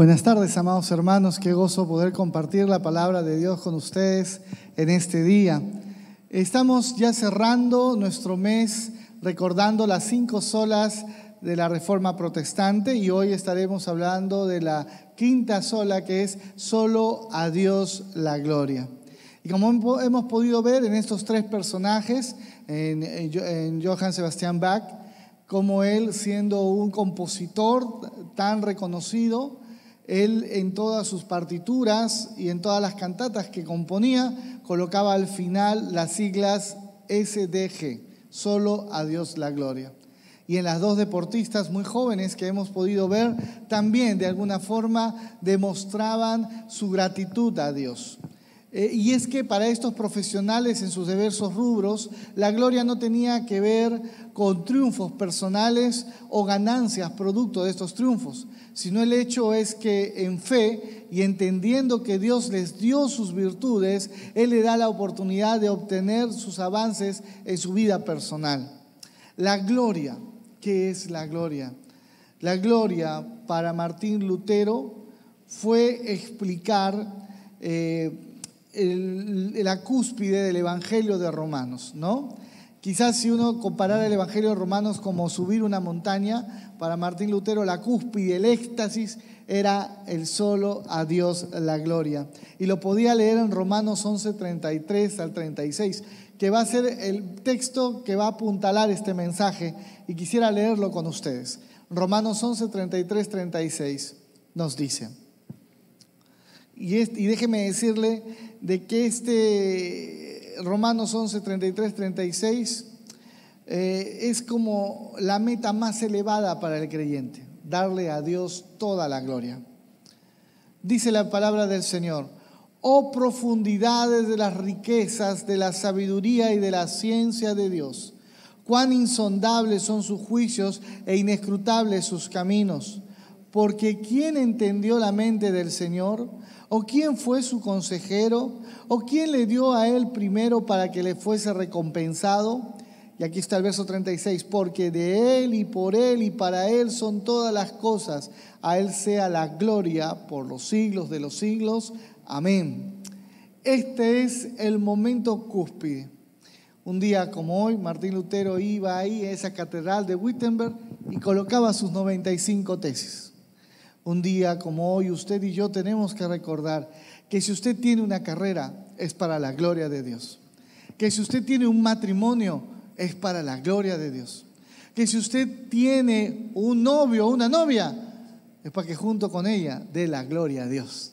Buenas tardes, amados hermanos. Qué gozo poder compartir la palabra de Dios con ustedes en este día. Estamos ya cerrando nuestro mes recordando las cinco solas de la Reforma Protestante y hoy estaremos hablando de la quinta sola que es solo a Dios la gloria. Y como hemos podido ver en estos tres personajes, en, en Johann Sebastian Bach, como él siendo un compositor tan reconocido, él en todas sus partituras y en todas las cantatas que componía colocaba al final las siglas SDG, solo a Dios la gloria. Y en las dos deportistas muy jóvenes que hemos podido ver, también de alguna forma demostraban su gratitud a Dios. Eh, y es que para estos profesionales en sus diversos rubros, la gloria no tenía que ver con triunfos personales o ganancias producto de estos triunfos, sino el hecho es que en fe y entendiendo que Dios les dio sus virtudes, Él le da la oportunidad de obtener sus avances en su vida personal. La gloria, ¿qué es la gloria? La gloria para Martín Lutero fue explicar... Eh, la cúspide del Evangelio de Romanos, ¿no? Quizás si uno comparara el Evangelio de Romanos como subir una montaña, para Martín Lutero la cúspide, el éxtasis, era el solo a Dios la gloria. Y lo podía leer en Romanos 11, 33 al 36, que va a ser el texto que va a apuntalar este mensaje y quisiera leerlo con ustedes. Romanos 11, 33, 36 nos dice. Y, y déjeme decirle de que este Romanos 11, 33, 36 es como la meta más elevada para el creyente, darle a Dios toda la gloria. Dice la palabra del Señor, oh profundidades de las riquezas, de la sabiduría y de la ciencia de Dios, cuán insondables son sus juicios e inescrutables sus caminos, porque ¿quién entendió la mente del Señor? ¿O quién fue su consejero? ¿O quién le dio a él primero para que le fuese recompensado? Y aquí está el verso 36, porque de él y por él y para él son todas las cosas. A él sea la gloria por los siglos de los siglos. Amén. Este es el momento cúspide. Un día como hoy, Martín Lutero iba ahí a esa catedral de Wittenberg y colocaba sus 95 tesis. Un día como hoy, usted y yo tenemos que recordar que si usted tiene una carrera, es para la gloria de Dios. Que si usted tiene un matrimonio, es para la gloria de Dios. Que si usted tiene un novio o una novia, es para que junto con ella dé la gloria a Dios.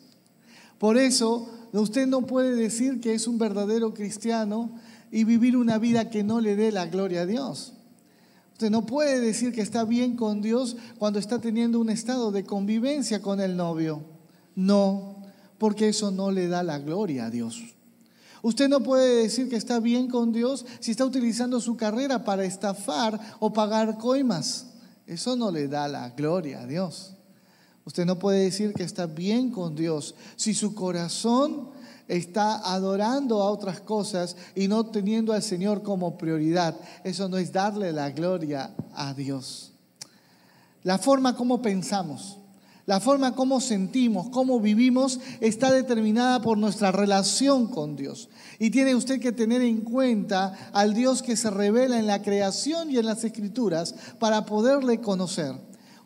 Por eso, usted no puede decir que es un verdadero cristiano y vivir una vida que no le dé la gloria a Dios. Usted no puede decir que está bien con Dios cuando está teniendo un estado de convivencia con el novio. No, porque eso no le da la gloria a Dios. Usted no puede decir que está bien con Dios si está utilizando su carrera para estafar o pagar coimas. Eso no le da la gloria a Dios. Usted no puede decir que está bien con Dios si su corazón está adorando a otras cosas y no teniendo al Señor como prioridad. Eso no es darle la gloria a Dios. La forma como pensamos, la forma como sentimos, cómo vivimos, está determinada por nuestra relación con Dios. Y tiene usted que tener en cuenta al Dios que se revela en la creación y en las escrituras para poderle conocer.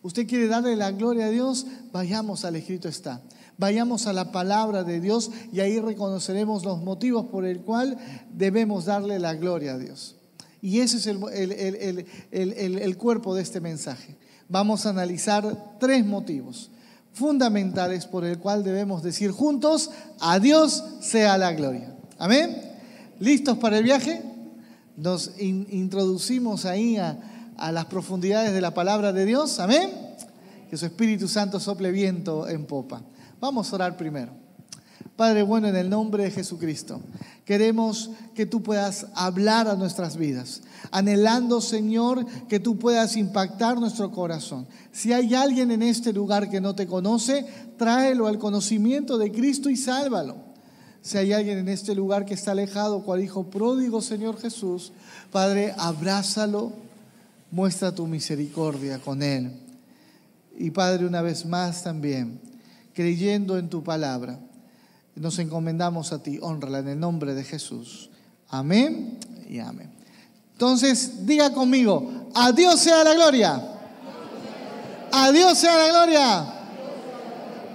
¿Usted quiere darle la gloria a Dios? Vayamos al escrito está. Vayamos a la palabra de Dios y ahí reconoceremos los motivos por el cual debemos darle la gloria a Dios. Y ese es el, el, cuerpo de este mensaje. Vamos a analizar tres motivos fundamentales por el cual debemos decir juntos, a Dios sea la gloria. Amén. ¿Listos para el viaje? Nos introducimos ahí a, a las profundidades de la palabra de Dios. Amén. Que su Espíritu Santo sople viento en popa. Vamos a orar primero. Padre bueno, en el nombre de Jesucristo, queremos que tú puedas hablar a nuestras vidas, anhelando, Señor, que tú puedas impactar nuestro corazón. Si hay alguien en este lugar que no te conoce, tráelo al conocimiento de Cristo y sálvalo. Si hay alguien en este lugar que está alejado, cual hijo pródigo, Señor Jesús, Padre, abrázalo, muestra tu misericordia con él. Y Padre, una vez más también creyendo en tu palabra. Nos encomendamos a ti, honrala en el nombre de Jesús. Amén y amén. Entonces, diga conmigo, a Dios sea la gloria. A Dios sea la gloria.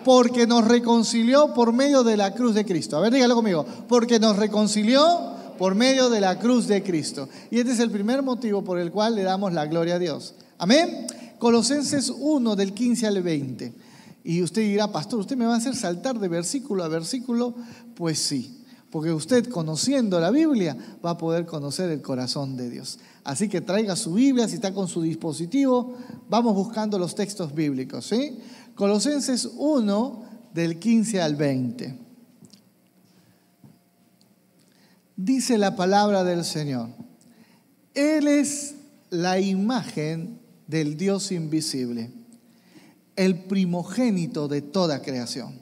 Porque nos reconcilió por medio de la cruz de Cristo. A ver, dígalo conmigo. Porque nos reconcilió por medio de la cruz de Cristo. Y este es el primer motivo por el cual le damos la gloria a Dios. Amén. Colosenses 1 del 15 al 20. Y usted dirá, pastor, ¿usted me va a hacer saltar de versículo a versículo? Pues sí, porque usted conociendo la Biblia va a poder conocer el corazón de Dios. Así que traiga su Biblia, si está con su dispositivo, vamos buscando los textos bíblicos. ¿sí? Colosenses 1 del 15 al 20. Dice la palabra del Señor, Él es la imagen del Dios invisible el primogénito de toda creación,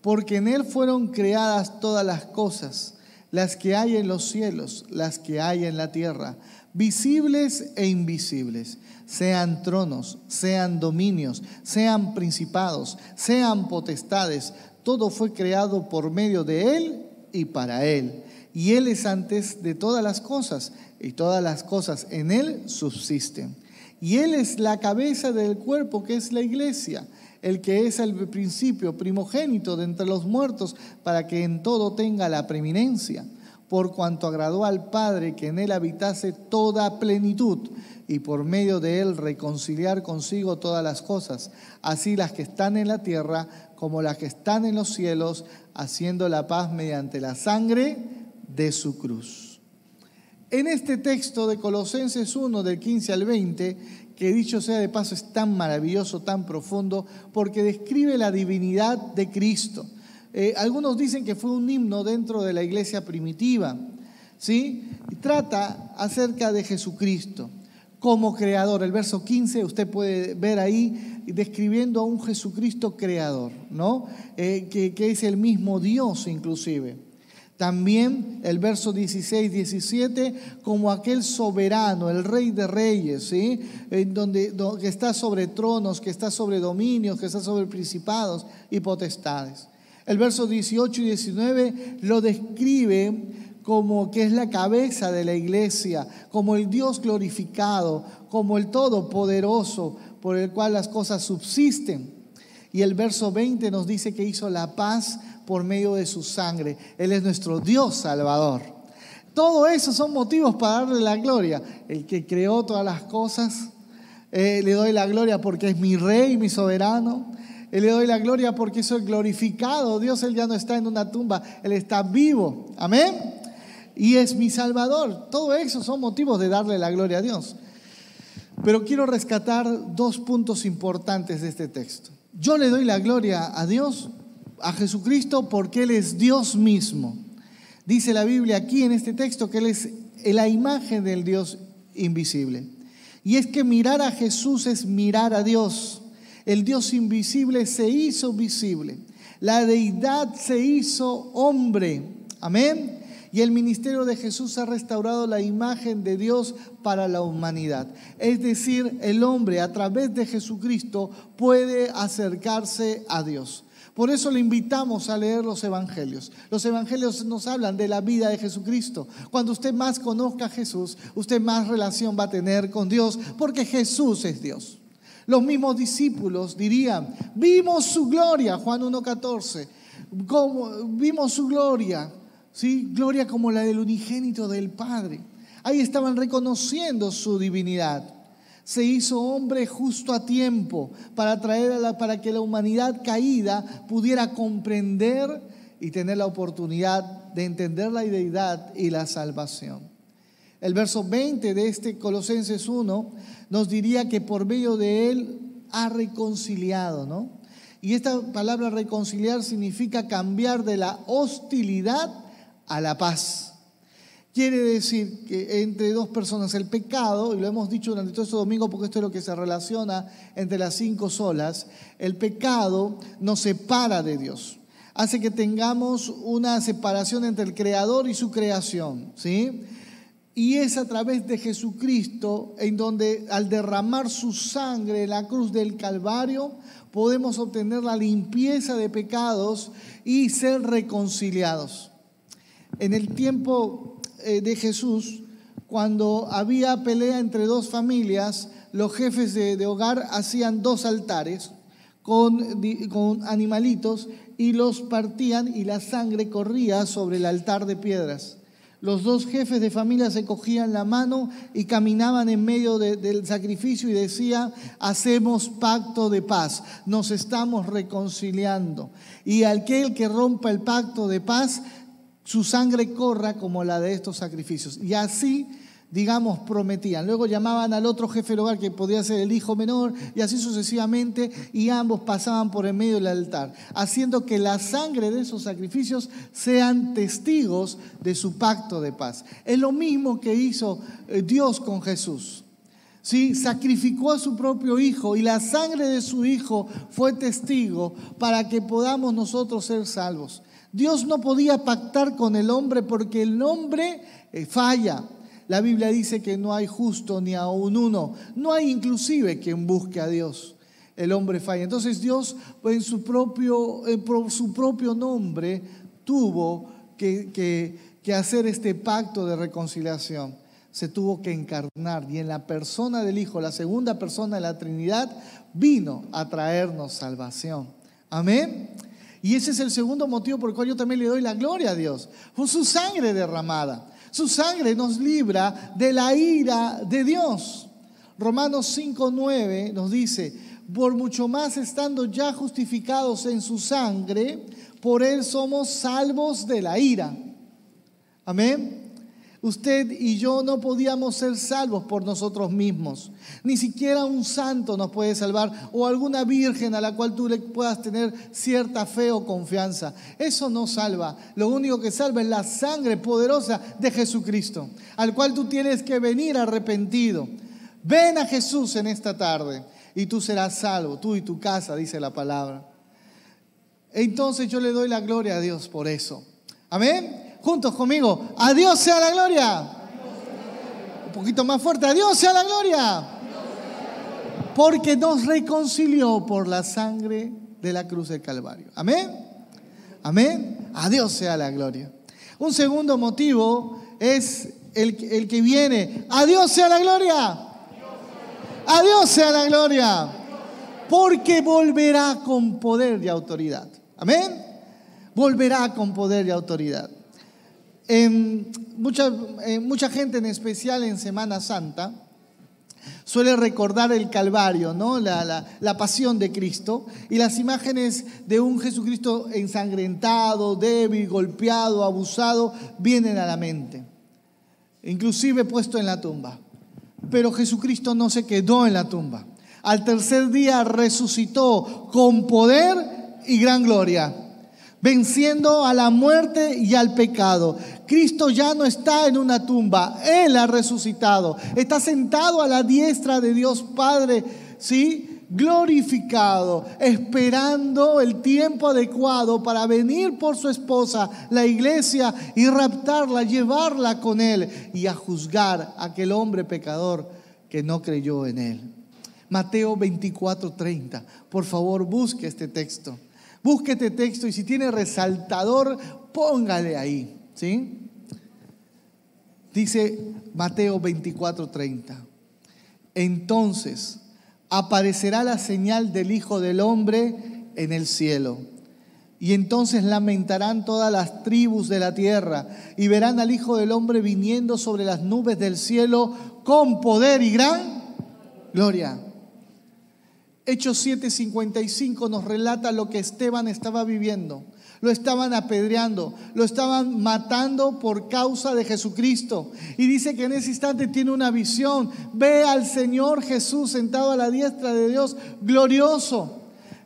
porque en Él fueron creadas todas las cosas, las que hay en los cielos, las que hay en la tierra, visibles e invisibles, sean tronos, sean dominios, sean principados, sean potestades, todo fue creado por medio de Él y para Él. Y Él es antes de todas las cosas, y todas las cosas en Él subsisten. Y Él es la cabeza del cuerpo que es la iglesia, el que es el principio primogénito de entre los muertos, para que en todo tenga la preeminencia, por cuanto agradó al Padre que en Él habitase toda plenitud, y por medio de Él reconciliar consigo todas las cosas, así las que están en la tierra como las que están en los cielos, haciendo la paz mediante la sangre de su cruz. En este texto de Colosenses 1 del 15 al 20, que dicho sea de paso es tan maravilloso, tan profundo, porque describe la divinidad de Cristo. Eh, algunos dicen que fue un himno dentro de la iglesia primitiva, ¿sí? Trata acerca de Jesucristo como creador. El verso 15 usted puede ver ahí describiendo a un Jesucristo creador, ¿no? Eh, que es el mismo Dios inclusive. También el verso 16, 17, como aquel soberano, el rey de reyes, ¿sí? En donde, que está sobre tronos, que está sobre dominios, que está sobre principados y potestades. El verso 18 y 19 lo describe como que es la cabeza de la iglesia, como el Dios glorificado, como el Todopoderoso, por el cual las cosas subsisten. Y el verso 20 nos dice que hizo la paz por medio de su sangre. Él es nuestro Dios Salvador. Todo eso son motivos para darle la gloria. El que creó todas las cosas, eh, le doy la gloria porque es mi rey, mi soberano. Eh, le doy la gloria porque soy glorificado. Dios, Él ya no está en una tumba, Él está vivo. Amén. Y es mi Salvador. Todo eso son motivos de darle la gloria a Dios. Pero quiero rescatar dos puntos importantes de este texto. Yo le doy la gloria a Dios a Jesucristo porque Él es Dios mismo. Dice la Biblia aquí en este texto que Él es la imagen del Dios invisible. Y es que mirar a Jesús es mirar a Dios. El Dios invisible se hizo visible. La deidad se hizo hombre. Amén. Y el ministerio de Jesús ha restaurado la imagen de Dios para la humanidad. Es decir, el hombre a través de Jesucristo puede acercarse a Dios. Por eso le invitamos a leer los evangelios. Los evangelios nos hablan de la vida de Jesucristo. Cuando usted más conozca a Jesús, usted más relación va a tener con Dios, porque Jesús es Dios. Los mismos discípulos dirían, vimos su gloria, Juan 1.14, vimos su gloria, ¿sí? gloria como la del unigénito del Padre. Ahí estaban reconociendo su divinidad se hizo hombre justo a tiempo para, traer para que la humanidad caída pudiera comprender y tener la oportunidad de entender la deidad y la salvación. El verso 20 de este Colosenses 1 nos diría que por medio de él ha reconciliado, ¿no? Y esta palabra reconciliar significa cambiar de la hostilidad a la paz. Quiere decir que entre dos personas el pecado, y lo hemos dicho durante todo este domingo porque esto es lo que se relaciona entre las cinco solas, el pecado nos separa de Dios. Hace que tengamos una separación entre el creador y su creación, ¿sí? Y es a través de Jesucristo en donde al derramar su sangre en la cruz del Calvario podemos obtener la limpieza de pecados y ser reconciliados. En el tiempo de Jesús, cuando había pelea entre dos familias, los jefes de, hogar hacían dos altares con, con animalitos y los partían y la sangre corría sobre el altar de piedras. Los dos jefes de familia se cogían la mano y caminaban en medio del sacrificio y decía, hacemos pacto de paz, nos estamos reconciliando. Y aquel que rompa el pacto de paz, su sangre corra como la de estos sacrificios. Y así digamos, prometían. Luego llamaban al otro jefe del hogar, que podía ser el hijo menor, y así sucesivamente, y ambos pasaban por el medio del altar, haciendo que la sangre de esos sacrificios sean testigos de su pacto de paz. Es lo mismo que hizo eh, Dios con Jesús. ¿Sí? Sacrificó a su propio hijo y la sangre de su hijo fue testigo para que podamos nosotros ser salvos. Dios no podía pactar con el hombre porque el hombre eh, falla. La Biblia dice que no hay justo ni aún uno. No hay inclusive quien busque a Dios. El hombre falla. Entonces Dios en su propio, su propio nombre tuvo que hacer este pacto de reconciliación. Se tuvo que encarnar y en la persona del Hijo, la segunda persona de la Trinidad, vino a traernos salvación. Amén. Y ese es el segundo motivo por el cual yo también le doy la gloria a Dios. Fue su sangre derramada. Su sangre nos libra de la ira de Dios. Romanos 5.9 nos dice, por mucho más estando ya justificados en su sangre, por él somos salvos de la ira. Amén. Usted y yo no podíamos ser salvos por nosotros mismos. Ni siquiera un santo nos puede salvar o alguna virgen a la cual tú le puedas tener cierta fe o confianza. Eso no salva. Lo único que salva es la sangre poderosa de Jesucristo, al cual tú tienes que venir arrepentido. Ven a Jesús en esta tarde y tú serás salvo, tú y tu casa, dice la palabra. Entonces yo le doy la gloria a Dios por eso. Amén juntos conmigo. A Dios sea la gloria. Un poquito más fuerte. A Dios sea la gloria. Porque nos reconcilió por la sangre de la cruz del Calvario. Amén. Amén. A Dios sea la gloria. Un segundo motivo es el, el que viene. A Dios sea la gloria. A Dios sea la gloria. Porque volverá con poder y autoridad. Amén. Volverá con poder y autoridad mucha, mucha gente, en especial en Semana Santa, suele recordar el Calvario, ¿no? La, la, pasión de Cristo y las imágenes de un Jesucristo ensangrentado, débil, golpeado, abusado, vienen a la mente, inclusive puesto en la tumba. Pero Jesucristo no se quedó en la tumba. Al tercer día resucitó con poder y gran gloria venciendo a la muerte y al pecado. Cristo ya no está en una tumba, Él ha resucitado, está sentado a la diestra de Dios Padre, ¿sí? glorificado, esperando el tiempo adecuado para venir por su esposa, la iglesia, y raptarla, llevarla con Él y a juzgar a aquel hombre pecador que no creyó en Él. Mateo 24:30. Por favor, busque este texto. Busque este texto y si tiene resaltador, póngale ahí. Dice Mateo 24:30. Entonces aparecerá la señal del Hijo del Hombre en el cielo. Y entonces lamentarán todas las tribus de la tierra y verán al Hijo del Hombre viniendo sobre las nubes del cielo con poder y gran gloria. Hechos 7:55 nos relata lo que Esteban estaba viviendo. Lo estaban apedreando, lo estaban matando por causa de Jesucristo. Y dice que en ese instante tiene una visión. Ve al Señor Jesús sentado a la diestra de Dios, glorioso.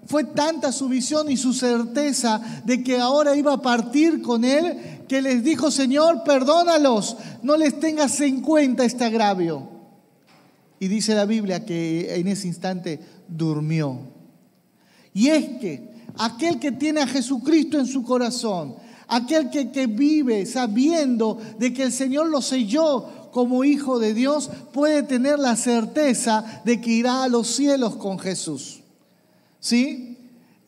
Fue tanta su visión y su certeza de que ahora iba a partir con él que les dijo, Señor, perdónalos, no les tengas en cuenta este agravio. Y dice la Biblia que en ese instante durmió. Y es que aquel que tiene a Jesucristo en su corazón, aquel que, que vive sabiendo de que el Señor lo selló como hijo de Dios, puede tener la certeza de que irá a los cielos con Jesús. ¿Sí?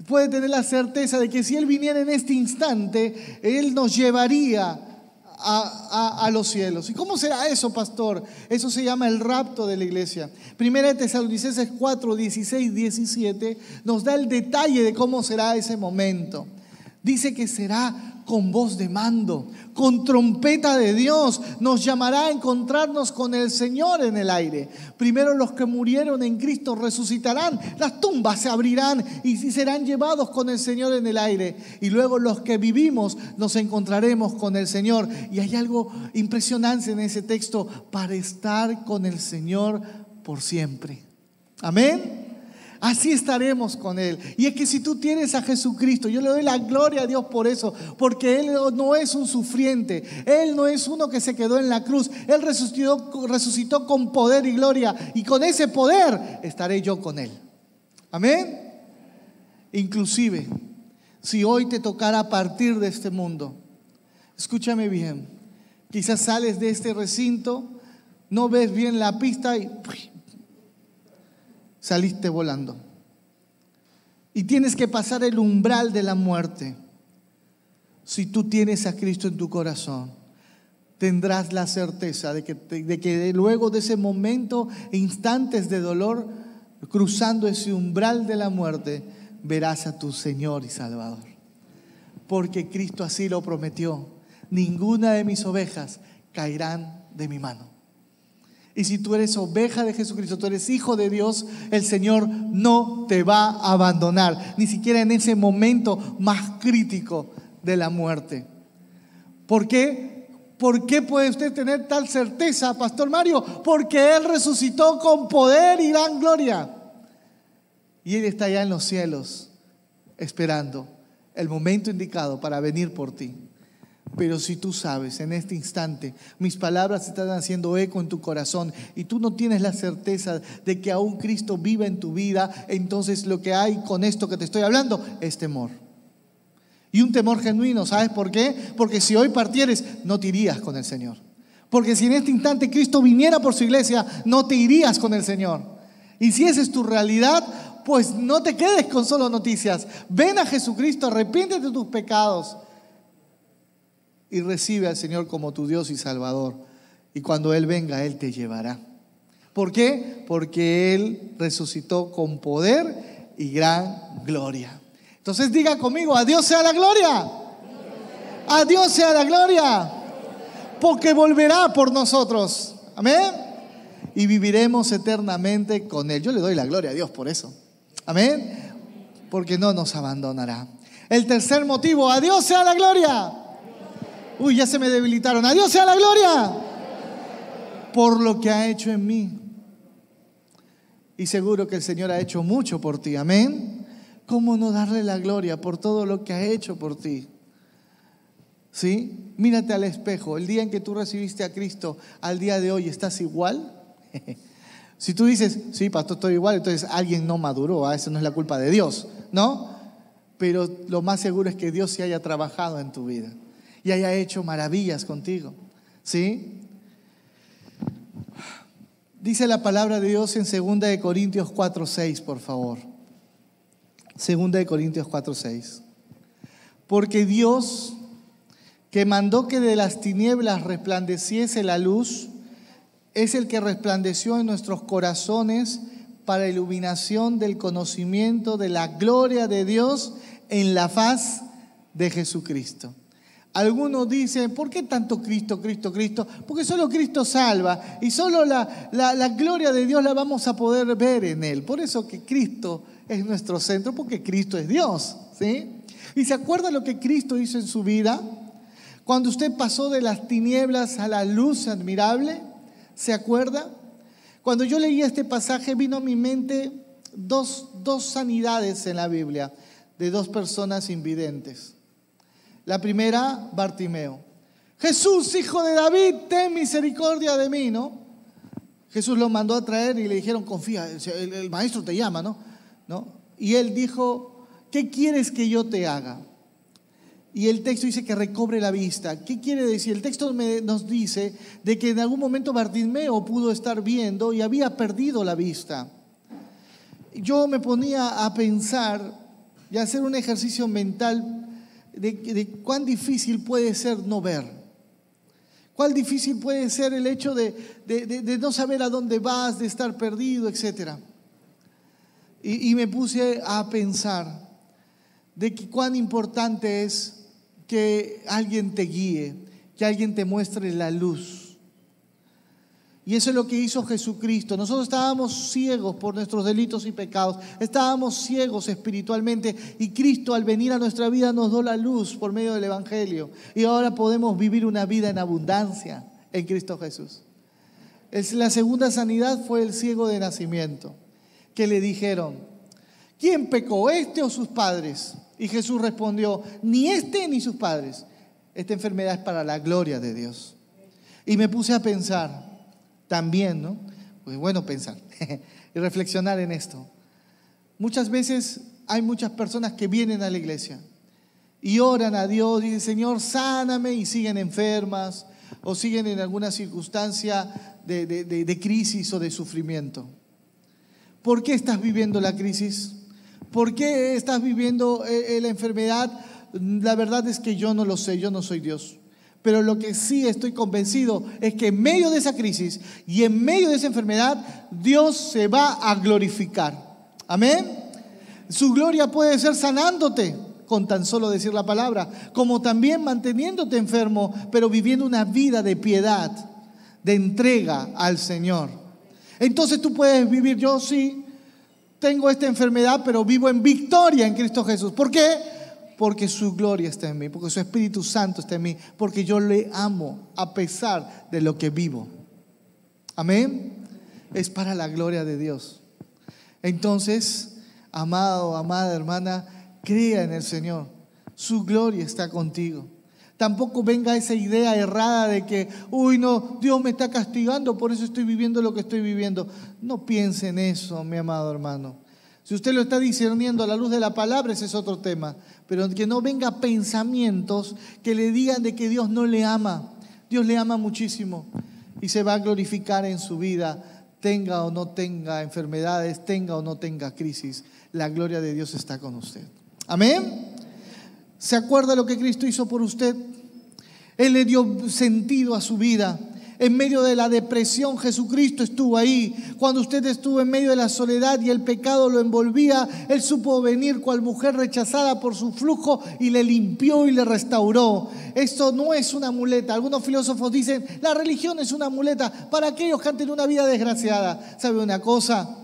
Puede tener la certeza de que si Él viniera en este instante, Él nos llevaría a, los cielos. ¿Y cómo será eso, pastor? Eso se llama el rapto de la iglesia. Primera de Tesalonicenses 4, 16, 17 nos da el detalle de cómo será ese momento. Dice que será con voz de mando, con trompeta de Dios, nos llamará a encontrarnos con el Señor en el aire. Primero los que murieron en Cristo resucitarán, las tumbas se abrirán y serán llevados con el Señor en el aire. Y luego los que vivimos nos encontraremos con el Señor. Y hay algo impresionante en ese texto, para estar con el Señor por siempre. Amén. Así estaremos con Él. Y es que si tú tienes a Jesucristo, yo le doy la gloria a Dios por eso, porque Él no es un sufriente, Él no es uno que se quedó en la cruz, Él resucitó, resucitó con poder y gloria, y con ese poder estaré yo con Él. Amén. Inclusive, si hoy te tocara partir de este mundo, escúchame bien, quizás sales de este recinto, no ves bien la pista y saliste volando. Y tienes que pasar el umbral de la muerte. Si tú tienes a Cristo en tu corazón, tendrás la certeza de que, de que luego de ese momento, instantes de dolor, cruzando ese umbral de la muerte, verás a tu Señor y Salvador. Porque Cristo así lo prometió. Ninguna de mis ovejas caerán de mi mano. Y si tú eres oveja de Jesucristo, tú eres hijo de Dios, el Señor no te va a abandonar, ni siquiera en ese momento más crítico de la muerte. ¿Por qué? ¿Por qué puede usted tener tal certeza, Pastor Mario? Porque Él resucitó con poder y gran gloria. Y Él está allá en los cielos, esperando el momento indicado para venir por ti. Pero si tú sabes en este instante, mis palabras están haciendo eco en tu corazón y tú no tienes la certeza de que aún Cristo vive en tu vida, entonces lo que hay con esto que te estoy hablando es temor. Y un temor genuino, ¿sabes por qué? Porque si hoy partieres, no te irías con el Señor. Porque si en este instante Cristo viniera por su iglesia, no te irías con el Señor. Y si esa es tu realidad, pues no te quedes con solo noticias. Ven a Jesucristo, arrepiéntete de tus pecados y recibe al Señor como tu Dios y Salvador. Y cuando Él venga, Él te llevará. ¿Por qué? Porque Él resucitó con poder y gran gloria. Entonces diga conmigo, a Dios sea la gloria. A Dios sea la gloria. Porque volverá por nosotros. Amén. Y viviremos eternamente con Él. Yo le doy la gloria a Dios por eso. Amén. Porque no nos abandonará. El tercer motivo, a Dios sea la gloria. Uy, ya se me debilitaron. A Dios sea la gloria por lo que ha hecho en mí. Y seguro que el Señor ha hecho mucho por ti. Amén. ¿Cómo no darle la gloria por todo lo que ha hecho por ti? ¿Sí? Mírate al espejo. El día en que tú recibiste a Cristo, al día de hoy, ¿estás igual? si tú dices, sí, pastor, estoy igual, entonces alguien no maduró. ¿ah? Eso no es la culpa de Dios, ¿no? Pero lo más seguro es que Dios se haya trabajado en tu vida y haya hecho maravillas contigo. ¿Sí? Dice la palabra de Dios en 2 de Corintios 4:6, por favor. 2 de Corintios 4:6. Porque Dios que mandó que de las tinieblas resplandeciese la luz, es el que resplandeció en nuestros corazones para iluminación del conocimiento de la gloria de Dios en la faz de Jesucristo. Algunos dicen, ¿por qué tanto Cristo, Cristo, Cristo? Porque solo Cristo salva y solo la, la, gloria de Dios la vamos a poder ver en Él. Por eso que Cristo es nuestro centro, porque Cristo es Dios. ¿sí? ¿Y se acuerda lo que Cristo hizo en su vida? Cuando usted pasó de las tinieblas a la luz admirable, ¿se acuerda? Cuando yo leí este pasaje vino a mi mente dos, dos sanidades en la Biblia de dos personas invidentes. La primera, Bartimeo. Jesús, hijo de David, ten misericordia de mí, ¿no? Jesús lo mandó a traer y le dijeron, confía, el, maestro te llama, ¿no? ¿no? Y él dijo, ¿qué quieres que yo te haga? y el texto dice que recobre la vista. ¿Qué quiere decir? El texto nos dice de que en algún momento Bartimeo pudo estar viendo y había perdido la vista. Yo me ponía a pensar y hacer un ejercicio mental de, cuán difícil puede ser no ver. Cuán difícil puede ser el hecho de, de no saber a dónde vas, de estar perdido, etc. Y, me puse a pensar de cuán importante es que alguien te guíe, que alguien te muestre la luz. Y eso es lo que hizo Jesucristo. Nosotros estábamos ciegos por nuestros delitos y pecados. Estábamos ciegos espiritualmente. Y Cristo al venir a nuestra vida nos dio la luz por medio del Evangelio. Y ahora podemos vivir una vida en abundancia en Cristo Jesús. La segunda sanidad fue el ciego de nacimiento. Que le dijeron, ¿quién pecó, este o sus padres? Y Jesús respondió, ni este ni sus padres. Esta enfermedad es para la gloria de Dios. Y me puse a pensar, también, ¿no? Pues bueno pensar y reflexionar en esto. Muchas veces hay muchas personas que vienen a la iglesia y oran a Dios, y dicen, Señor, sáname, y siguen enfermas o siguen en alguna circunstancia de, de crisis o de sufrimiento. ¿Por qué estás viviendo la crisis? ¿Por qué estás viviendo eh, eh, la enfermedad? La verdad es que yo no lo sé, yo no soy Dios. Pero lo que sí estoy convencido es que en medio de esa crisis y en medio de esa enfermedad, Dios se va a glorificar. Amén. Su gloria puede ser sanándote con tan solo decir la palabra, como también manteniéndote enfermo, pero viviendo una vida de piedad, de entrega al Señor. Entonces tú puedes vivir, yo sí, tengo esta enfermedad, pero vivo en victoria en Cristo Jesús. ¿Por qué? Porque su gloria está en mí, porque su Espíritu Santo está en mí, porque yo le amo a pesar de lo que vivo. Amén. Es para la gloria de Dios. Entonces, amado, amada hermana, crea en el Señor. Su gloria está contigo. Tampoco venga esa idea errada de que, uy, no, Dios me está castigando, por eso estoy viviendo lo que estoy viviendo. No piense en eso, mi amado hermano. Si usted lo está discerniendo a la luz de la palabra, ese es otro tema. Pero que no venga pensamientos que le digan de que Dios no le ama. Dios le ama muchísimo y se va a glorificar en su vida, tenga o no tenga enfermedades, tenga o no tenga crisis. La gloria de Dios está con usted. Amén. ¿Se acuerda lo que Cristo hizo por usted? Él le dio sentido a su vida en medio de la depresión, Jesucristo estuvo ahí. Cuando usted estuvo en medio de la soledad y el pecado lo envolvía, Él supo venir cual mujer rechazada por su flujo y le limpió y le restauró. Esto no es una muleta. Algunos filósofos dicen, la religión es una muleta para aquellos que han tenido una vida desgraciada. ¿Sabe una cosa?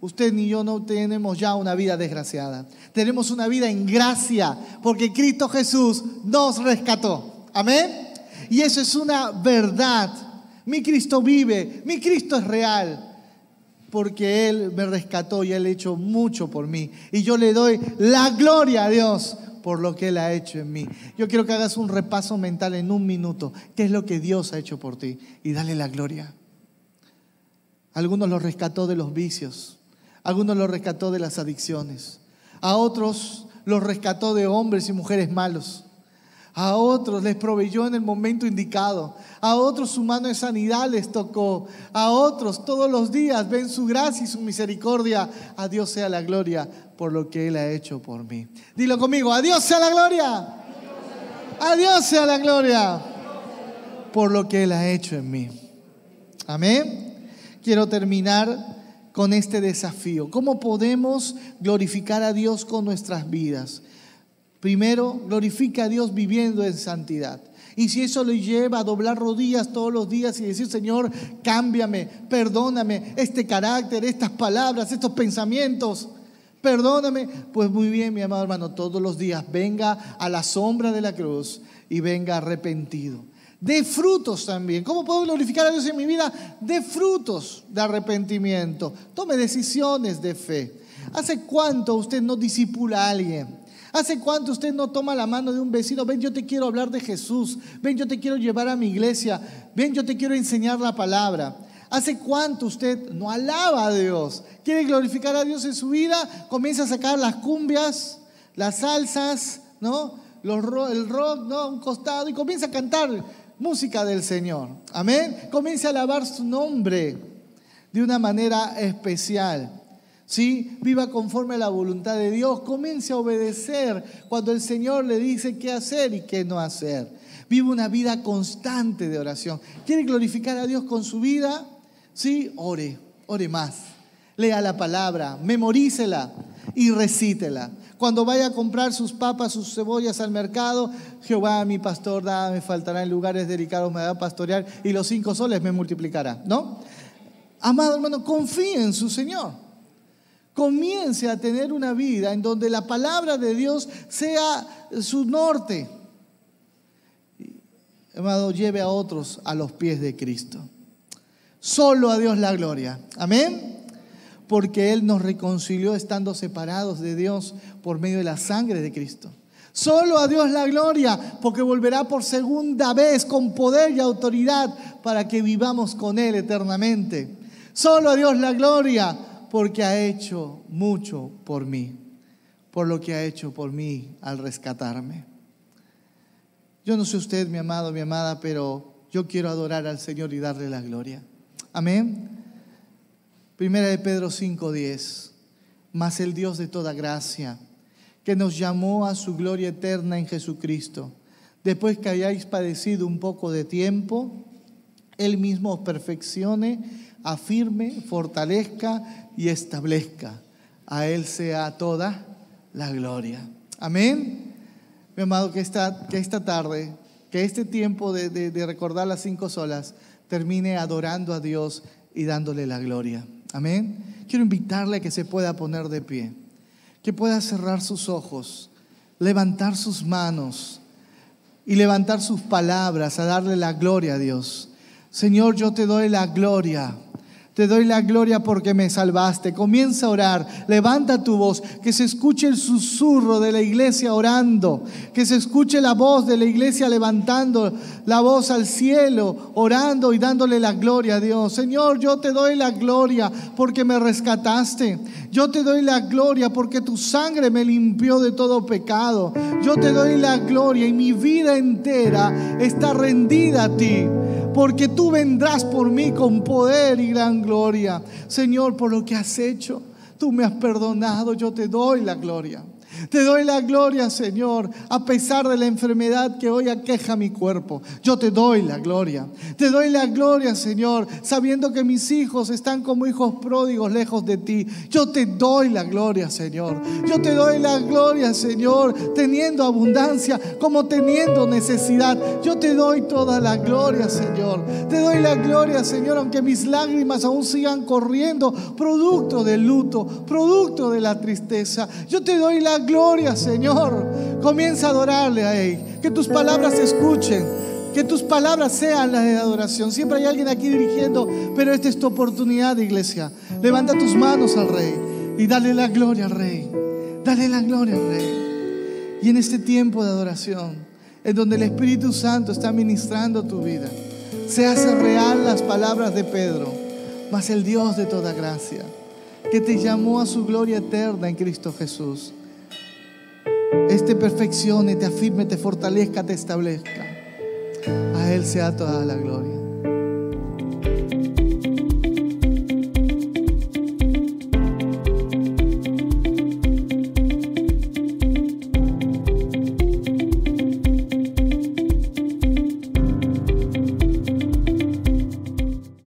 Usted ni yo no tenemos ya una vida desgraciada. Tenemos una vida en gracia porque Cristo Jesús nos rescató. Amén. Y eso es una verdad. Mi Cristo vive, mi Cristo es real, porque Él me rescató y Él ha hecho mucho por mí. Y yo le doy la gloria a Dios por lo que Él ha hecho en mí. Yo quiero que hagas un repaso mental en un minuto. ¿Qué es lo que Dios ha hecho por ti? Y dale la gloria. Algunos los rescató de los vicios, algunos los rescató de las adicciones, a otros los rescató de hombres y mujeres malos. A otros les proveyó en el momento indicado. A otros su mano de sanidad les tocó. A otros todos los días ven su gracia y su misericordia. A Dios sea la gloria por lo que Él ha hecho por mí. Dilo conmigo, a Dios sea la gloria. A Dios sea la gloria por lo que Él ha hecho en mí. Amén. Quiero terminar con este desafío. ¿Cómo podemos glorificar a Dios con nuestras vidas? Primero, glorifica a Dios viviendo en santidad. Y si eso le lleva a doblar rodillas todos los días y decir, Señor, cámbiame, perdóname este carácter, estas palabras, estos pensamientos, perdóname, pues muy bien, mi amado hermano, todos los días venga a la sombra de la cruz y venga arrepentido. De frutos también. ¿Cómo puedo glorificar a Dios en mi vida? De frutos de arrepentimiento. Tome decisiones de fe. ¿Hace cuánto usted no disipula a alguien? ¿Hace cuánto usted no toma la mano de un vecino? Ven, yo te quiero hablar de Jesús. Ven, yo te quiero llevar a mi iglesia. Ven, yo te quiero enseñar la palabra. ¿Hace cuánto usted no alaba a Dios? ¿Quiere glorificar a Dios en su vida? Comienza a sacar las cumbias, las salsas, ¿no? el rock, ¿no? un costado y comienza a cantar música del Señor. Amén. Comienza a alabar su nombre de una manera especial. ¿Sí? Viva conforme a la voluntad de Dios. Comience a obedecer cuando el Señor le dice qué hacer y qué no hacer. Viva una vida constante de oración. ¿Quiere glorificar a Dios con su vida? Sí, ore, ore más. Lea la palabra, memorícela y recítela. Cuando vaya a comprar sus papas, sus cebollas al mercado, Jehová, mi pastor, me faltará en lugares delicados, me da pastorear y los cinco soles me multiplicará, ¿no? Amado hermano, confíe en su Señor. Comience a tener una vida en donde la palabra de Dios sea su norte. Amado, lleve a otros a los pies de Cristo. Solo a Dios la gloria. Amén porque Él nos reconcilió estando separados de Dios por medio de la sangre de Cristo. Solo a Dios la gloria, porque volverá por segunda vez con poder y autoridad para que vivamos con Él eternamente. Solo a Dios la gloria, porque ha hecho mucho por mí, por lo que ha hecho por mí al rescatarme. Yo no sé usted, mi amado, mi amada, pero yo quiero adorar al Señor y darle la gloria. Amén. Primera de Pedro 5:10. Mas el Dios de toda gracia, que nos llamó a su gloria eterna en Jesucristo, después que hayáis padecido un poco de tiempo, Él mismo os perfeccione, afirme, fortalezca y establezca. A Él sea toda la gloria. Amén. Mi amado, que esta, que esta tarde, que este tiempo de, de recordar las cinco solas, termine adorando a Dios y dándole la gloria. Amén. Quiero invitarle a que se pueda poner de pie, que pueda cerrar sus ojos, levantar sus manos y levantar sus palabras a darle la gloria a Dios. Señor, yo te doy la gloria te doy la gloria porque me salvaste. Comienza a orar. Levanta tu voz. Que se escuche el susurro de la iglesia orando. Que se escuche la voz de la iglesia levantando la voz al cielo, orando y dándole la gloria a Dios. Señor, yo te doy la gloria porque me rescataste. Yo te doy la gloria porque tu sangre me limpió de todo pecado. Yo te doy la gloria y mi vida entera está rendida a ti porque tú vendrás por mí con poder y gran gloria. Señor, por lo que has hecho, tú me has perdonado, yo te doy la gloria. Te doy la gloria, Señor, a pesar de la enfermedad que hoy aqueja mi cuerpo. Yo te doy la gloria. Te doy la gloria, Señor, sabiendo que mis hijos están como hijos pródigos lejos de ti. Yo te doy la gloria, Señor. Yo te doy la gloria, Señor, teniendo abundancia como teniendo necesidad. Yo te doy toda la gloria, Señor. Te doy la gloria, Señor, aunque mis lágrimas aún sigan corriendo, producto del luto, producto de la tristeza. Yo te doy la gloria, Señor. Comienza a adorarle a Él. Que tus palabras se escuchen. Que tus palabras sean las de adoración. Siempre hay alguien aquí dirigiendo, pero esta es tu oportunidad, iglesia. Levanta tus manos al Rey y dale la gloria al Rey. Dale la gloria al Rey. Y en este tiempo de adoración, en donde el Espíritu Santo está ministrando tu vida, se hace real las palabras de Pedro, mas el Dios de toda gracia, que te llamó a su gloria eterna en Cristo Jesús este perfeccione, te afirme, te fortalezca, te establezca. A Él sea toda la gloria.